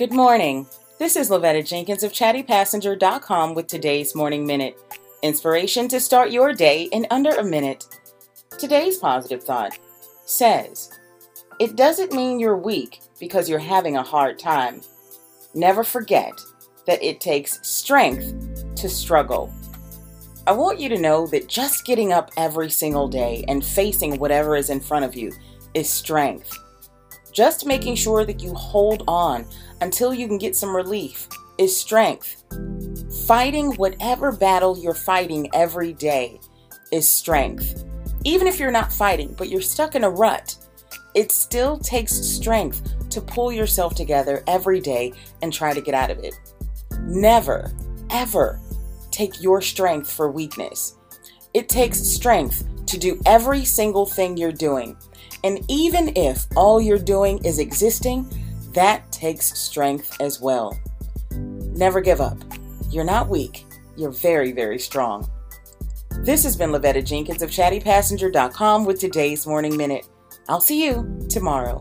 Good morning. This is Lavetta Jenkins of chattypassenger.com with today's Morning Minute. Inspiration to start your day in under a minute. Today's positive thought says, It doesn't mean you're weak because you're having a hard time. Never forget that it takes strength to struggle. I want you to know that just getting up every single day and facing whatever is in front of you is strength. Just making sure that you hold on until you can get some relief is strength. Fighting whatever battle you're fighting every day is strength. Even if you're not fighting, but you're stuck in a rut, it still takes strength to pull yourself together every day and try to get out of it. Never, ever take your strength for weakness. It takes strength to do every single thing you're doing. And even if all you're doing is existing, that takes strength as well. Never give up. You're not weak, you're very, very strong. This has been Lavetta Jenkins of chattypassenger.com with today's Morning Minute. I'll see you tomorrow.